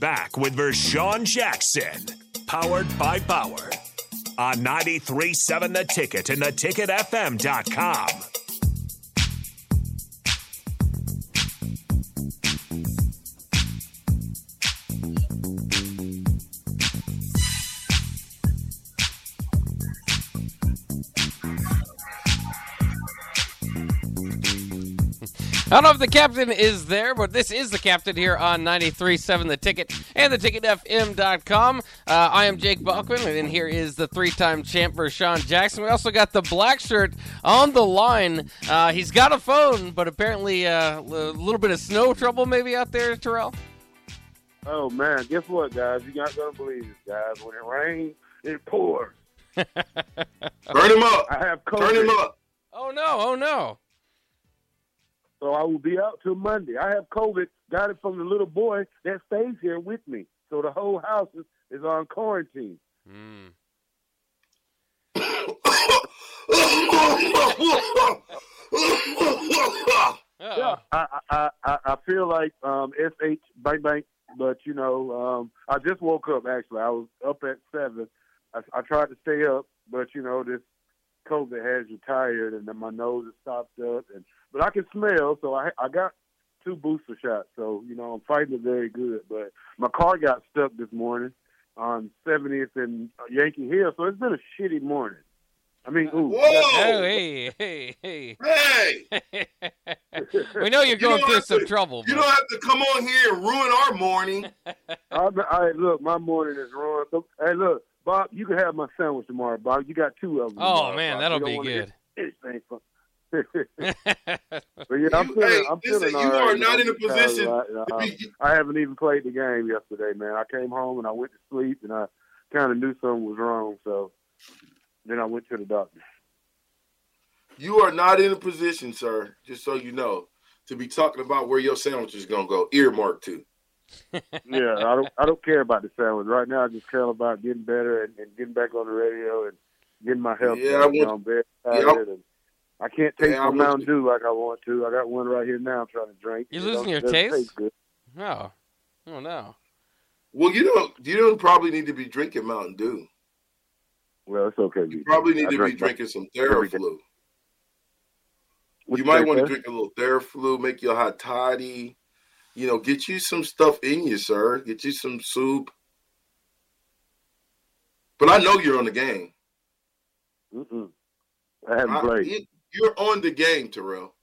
back with Vershawn Jackson, powered by Power, on 93.7 The Ticket and theticketfm.com. I don't know if the captain is there, but this is the captain here on 93.7 The Ticket and theticketfm.com. Uh, I am Jake Balkman, and here is the three-time champ Vershawn Jackson. We also got the black shirt on the line. Uh, he's got a phone, but apparently uh, a little bit of snow trouble maybe out there, Terrell. Oh man, guess what, guys? You're not gonna believe this, guys. When it rains, it pours. Burn him up. I have COVID, Turn him up. Oh no! Oh no! So I will be out till Monday. I have COVID. Got it from the little boy that stays here with me. So the whole house is, is on quarantine. Mm. Yeah, I I I, I feel like um, sh bang bang, but you know, um, I just woke up. Actually, I was up at seven. I, I tried to stay up, but you know, this COVID has you tired, and then my nose is stopped up, and but I can smell, so I I got two booster shots, so you know I'm fighting it very good. But my car got stuck this morning on 70th and Yankee Hill, so it's been a shitty morning. I mean, ooh, Whoa! Oh, hey, hey, hey. Hey, we know you're going don't through some to- trouble. you but- don't have to come on here and ruin our morning. I, I look, my morning is ruined. So, hey, look, Bob, you can have my sandwich tomorrow, Bob. You got two of them. Oh tomorrow, man, Bob. that'll be good. Anything from. but yeah, I'm You- feeling. hey, I'm listen, feeling you all right, are not in a I'm tired position lot, and, to uh, be- I haven't even played the game yesterday, man. I came home and I went to sleep, and I kind of knew something was wrong. So then I went to the doctor. You are not in a position, sir, just so you know, to be talking about where your sandwich is gonna go. Earmark to. yeah, I don't. I don't care about the sandwich right now. I just care about getting better and, and getting back on the radio and getting my health. Yeah, back. I You know, want- I'm Yeah. and I can't take Yeah, my Mountain Dew like I want to. I got one right here now. I'm trying to drink. You're It losing your taste? taste good. Oh, oh no. Well, you don't. You don't probably need to be drinking Mountain Dew. Well, it's okay. You probably need I to be drink my- drinking some every day. Theraflu. You might want to drink a little Theraflu, make you a hot toddy. You know, get you some stuff in you, sir. Get you some soup. But I know you're on the game. Mm-mm. I haven't I- played. you- you're on the game, Terrell.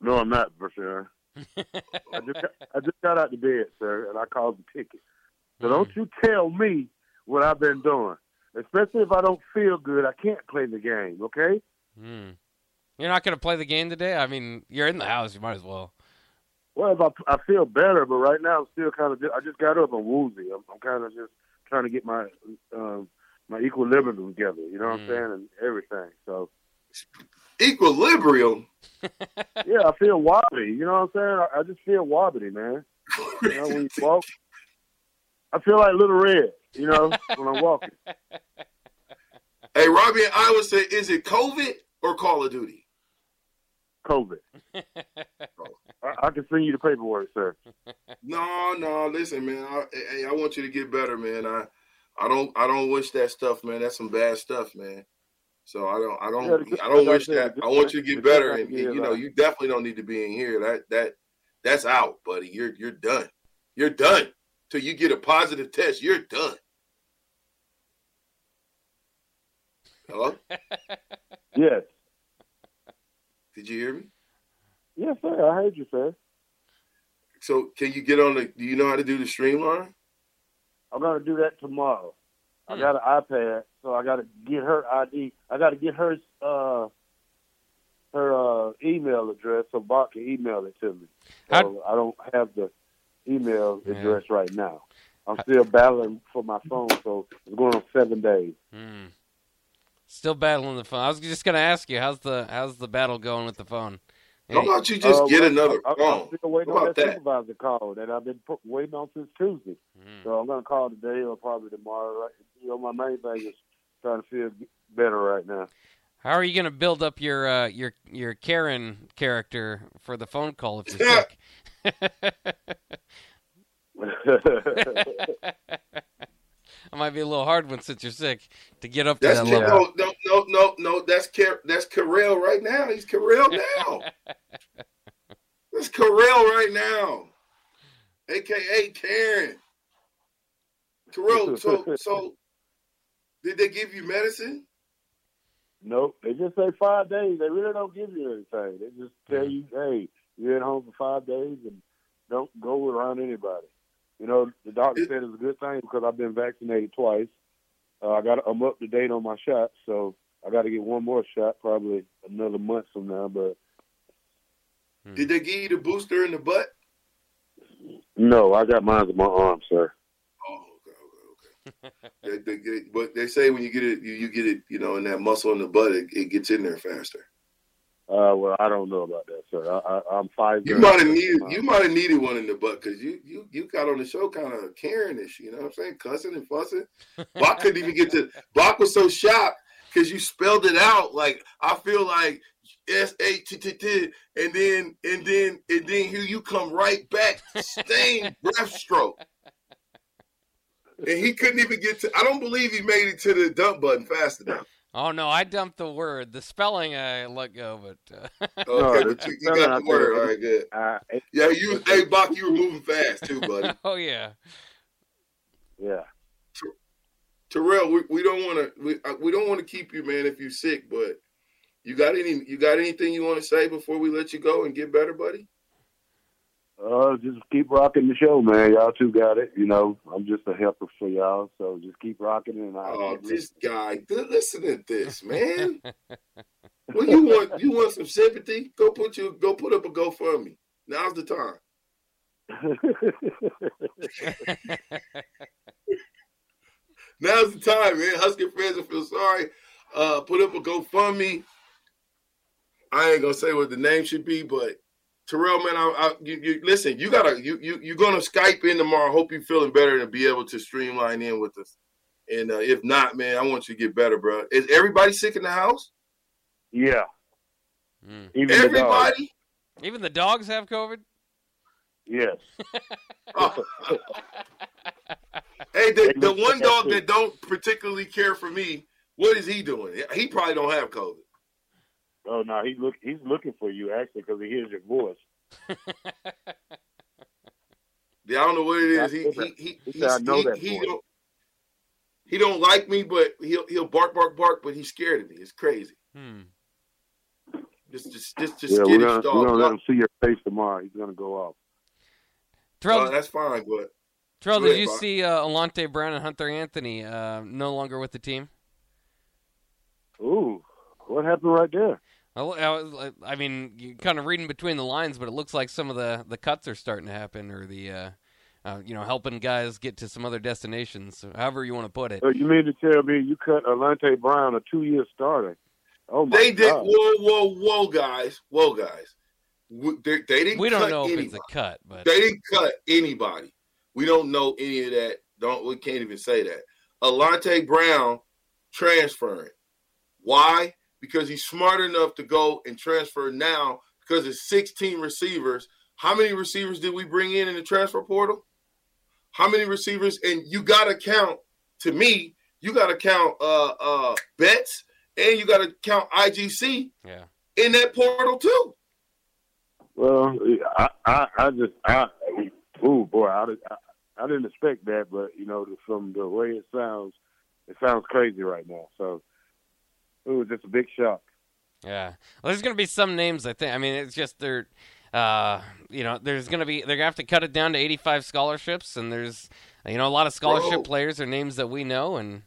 No, I'm not for sure. I just got, I just got out the bed, sir, and I called the ticket. So don't you tell me what I've been doing. Especially if I don't feel good, I can't play the game. Okay? Hmm. You're not going to play the game today? I mean, you're in the house. You might as well. Well, if I, I feel better, but right now I'm still kind of. I just got up. I'm woozy. I'm, I'm kind of just trying to get my um, my equilibrium together. You know what Mm. I'm saying, and everything. So Equilibrium. yeah, I feel wobbly. You know what I'm saying? I, I just feel wobbly, man. You know, when you walk, I feel like Little Red. You know, when I'm walking. hey, Robbie I would say, is it COVID or Call of Duty? COVID. I, I can send you the paperwork, sir. No, no. Listen, man. I, hey, I want you to get better, man. I, I don't, I don't wish that stuff, man. That's some bad stuff, man. So I don't, I don't, the- I don't wish that. I want you to get better, and, and, you know, you definitely don't need to be in here. That, that, that's out, buddy. You're, you're done. You're done till you get a positive test. You're done. Hello? Yes. Did you hear me? Yes, sir. I heard you, sir. So can you get on the? Do you know how to do the streamline? I'm gonna do that tomorrow. I Hmm. got an iPad, so I got to get her ID. I got to get her uh her uh email address so Bob can email it to me. So How- I don't have the email Yeah. address right now. I'm still battling for my phone, so it's going on seven days. Hmm. Still battling the phone. I was just going to ask you, how's the how's the battle going with the phone? How about you just Uh, get well, another I, I, phone? I'm still waiting How on about that, that? supervisor call that I've been put, waiting on since Tuesday. Hmm. So I'm gonna call today or probably tomorrow. Right? You know, my main thing is trying to feel better right now. How are you going to build up your uh, your your Karen character for the phone call if you're Yeah. sick? It might be a little hard when since you're sick to get up to That's that Ke- level. no, no, no, no. That's Car- that's Carell right now. He's Carell now. that's Carell right now, aka Karen. Carell. So, so did they give you medicine? Nope. They just say five days. They really don't give you anything. They just tell you, hey, you're at home for five days and don't go around anybody. You know, the doctor said it's a good thing because I've been vaccinated twice. Uh, I got I'm up to date on my shots, so I got to get one more shot, probably another month from now. But Did they give you the booster in the butt? no, I got mine in my arm, sir. Oh, okay, okay, okay. they, they get but they say when you get it, you, you get it, you know, in that muscle in the butt, it, it gets in there faster. Uh, well, I don't know about that, sir. I, I, I'm five. You might have needed, you might have needed one in the butt because you, you, you got on the show kind of Karen-ish, you know what I'm saying, cussing and fussing. Bach couldn't even get to. Bach was so shocked because you spelled it out like I feel like S A T T T, and then and then and then here you come right back, same breaststroke. And he couldn't even get to. I don't believe he made it to the dump button fast enough. Oh no, I dumped the word. The spelling I let go, but uh, Okay, No, but you, you got the word. All right, good. Uh, it- Yeah, you. Hey, Bach, you were moving fast too, buddy. oh yeah. yeah. Terrell, we, we don't want to we, uh, we don't want to keep you, man, if you're sick. But you got any you got anything you want to say before we let you go and get better, buddy? Uh, just keep rocking the show, man. Y'all two got it. You know, I'm just a helper for y'all, so just keep rocking it. And I, Oh, this guy, th- listen to this, man. well, you want you want some sympathy? Go put you go put up a GoFundMe. Now's the time. Now's the time, man. Husker fans will feel sorry. Uh, put up a GoFundMe. I ain't gonna say what the name should be, but Terrell, man, I, I you, you listen. You gotta you you you're gonna Skype in tomorrow. Hope you're feeling better and be able to streamline in with us. And uh, if not, man, I want you to get better, bro. Is everybody sick in the house? yeah, Mm. even the. Everybody? Even the dogs have COVID. Yes. Oh. hey, the, the one dog that don't particularly care for me, what is he doing? He probably don't have COVID. Oh no, he's look he's looking for you actually because he hears your voice. Yeah, I don't know what it is. He he he He he, said, "I know he, that he voice." don't he don't like me, but he'll he'll bark bark bark, but he's scared of me. It's crazy. Hmm. Just just just just Yeah, we're skittish gonna, dog. we're gonna let Well, him see your face tomorrow. He's gonna go off. Terrell, that's fine, but Terrell, did you Bob. see uh, Alante Brown and Hunter Anthony uh, no longer with the team? Ooh, what happened right there? I, I, I mean, you're kind of reading between the lines, but it looks like some of the, the cuts are starting to happen, or the uh, uh, you know helping guys get to some other destinations. However you want to put it. So you mean to tell me you cut Alante Brown a two year starter? Oh my they did. God. Whoa whoa whoa, guys, whoa guys. They, they didn't. We don't cut know if it's a cut, but They didn't cut anybody. We don't know any of that. Don't we can't even say that. Alante Brown transferring. Why? Because he's smart enough to go and transfer now because it's 16 receivers. How many receivers did we bring in in the transfer portal? How many receivers? And you got to count, to me, you got to count uh uh bets and you got to count IGC yeah. in that portal too. Well, I, I, I just, I, ooh, boy, I, did- I, I didn't expect that, but you know, from the way it sounds, it sounds crazy right now. So, it was just a big shock. Yeah. Well, there's going to be some names. I think. I mean, it's just they're, uh, you know, there's going to be they're going to have to cut it down to 85 scholarships, and there's, you know, a lot of scholarship Bro. players are names that we know, and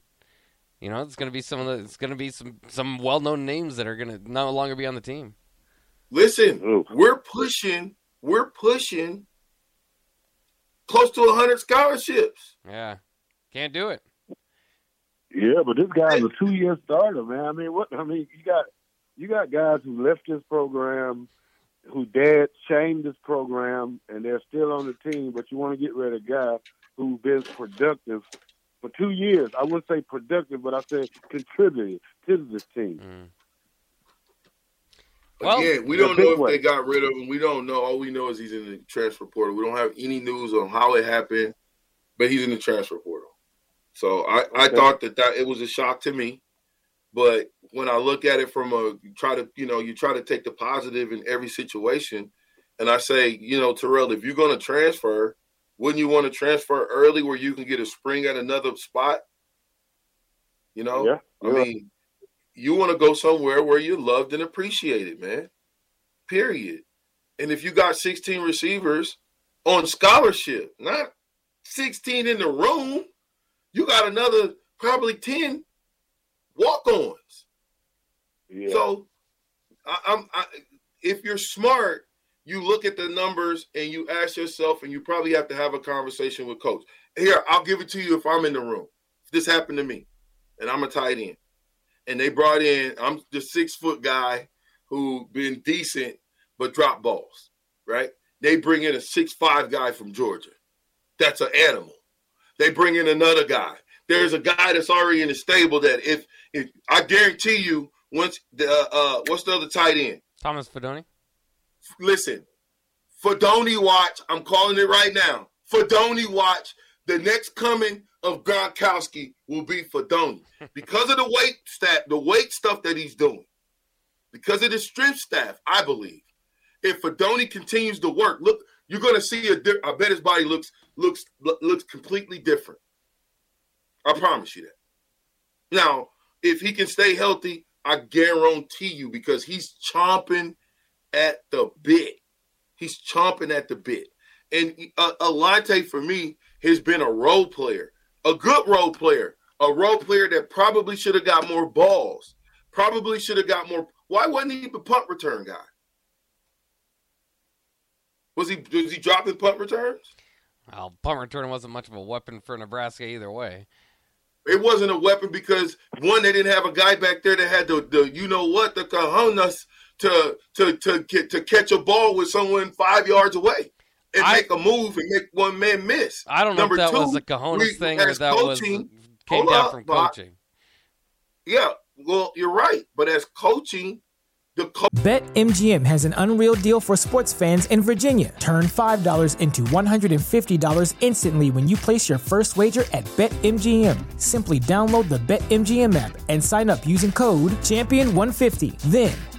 you know, it's going to be some of the, it's going to be some some well-known names that are going to no longer be on the team. Listen, Ooh. we're pushing, we're pushing close to 100 scholarships. Yeah. Can't do it. Yeah, but this guy's a two year starter, man. I mean, what? I mean, you got you got guys who left this program, who dad shamed this program, and they're still on the team. But you want to get rid of a guy who's been productive for two years. I wouldn't say productive, but I say contributing to this team. Mm. Well, Again, we don't know if one. they got rid of him. We don't know. All we know is he's in the transfer portal. We don't have any news on how it happened, but he's in the transfer portal. So I, I Okay. thought that, that it was a shock to me. But when I look at it from a you try to, you know, you try to take the positive in every situation. And I say, you know, Terrell, if you're gonna transfer, wouldn't you want to transfer early where you can get a spring at another spot? You know? Yeah, I yeah. mean, you want to go somewhere where you're loved and appreciated, man. Period. And if you got 16 receivers on scholarship, not 16 in the room, you got another probably 10 walk-ons. Yeah. So, I, I'm I, if you're smart, you look at the numbers and you ask yourself, and you probably have to have a conversation with coach. Here, I'll give it to you if I'm in the room. This happened to me, and I'm a tight end, and they brought in, I'm the six foot guy who been decent but drop balls, right? They bring in a six five guy from Georgia. That's an animal. They bring in another guy. There's a guy that's already in the stable that if if I guarantee you once the uh, uh what's the other tight end? Thomas Fidone. Listen, Fidone watch. I'm calling it right now. Fidone watch. The next coming of Gronkowski will be Fidone because of the weight stat, the weight stuff that he's doing, because of the strength staff. I believe if Fidone continues to work, look, you're going to see a. di- I bet his body looks looks looks completely different. I promise you that. Now, if he can stay healthy, I guarantee you because he's chomping at the bit. He's chomping at the bit. And uh, Alante, for me, has been a role player, a good role player, a role player that probably should have got more balls, probably should have got more. Why wasn't he the punt return guy? Was he was he dropping punt returns? Well, punt return wasn't much of a weapon for Nebraska either way. It wasn't a weapon because one, they didn't have a guy back there that had the, the you know what the cojones to to to get to catch a ball with someone five yards away and I- make a move and make one man miss. I don't know Number if that was a cojones we- thing or as that was coaching- came hold down up, from Bob. coaching. Yeah, well, you're right, but as coaching, the coach. BetMGM has an unreal deal for sports fans in Virginia. Turn $5 into $150 instantly when you place your first wager at BetMGM. Simply download the BetMGM app and sign up using code Champion150. Then,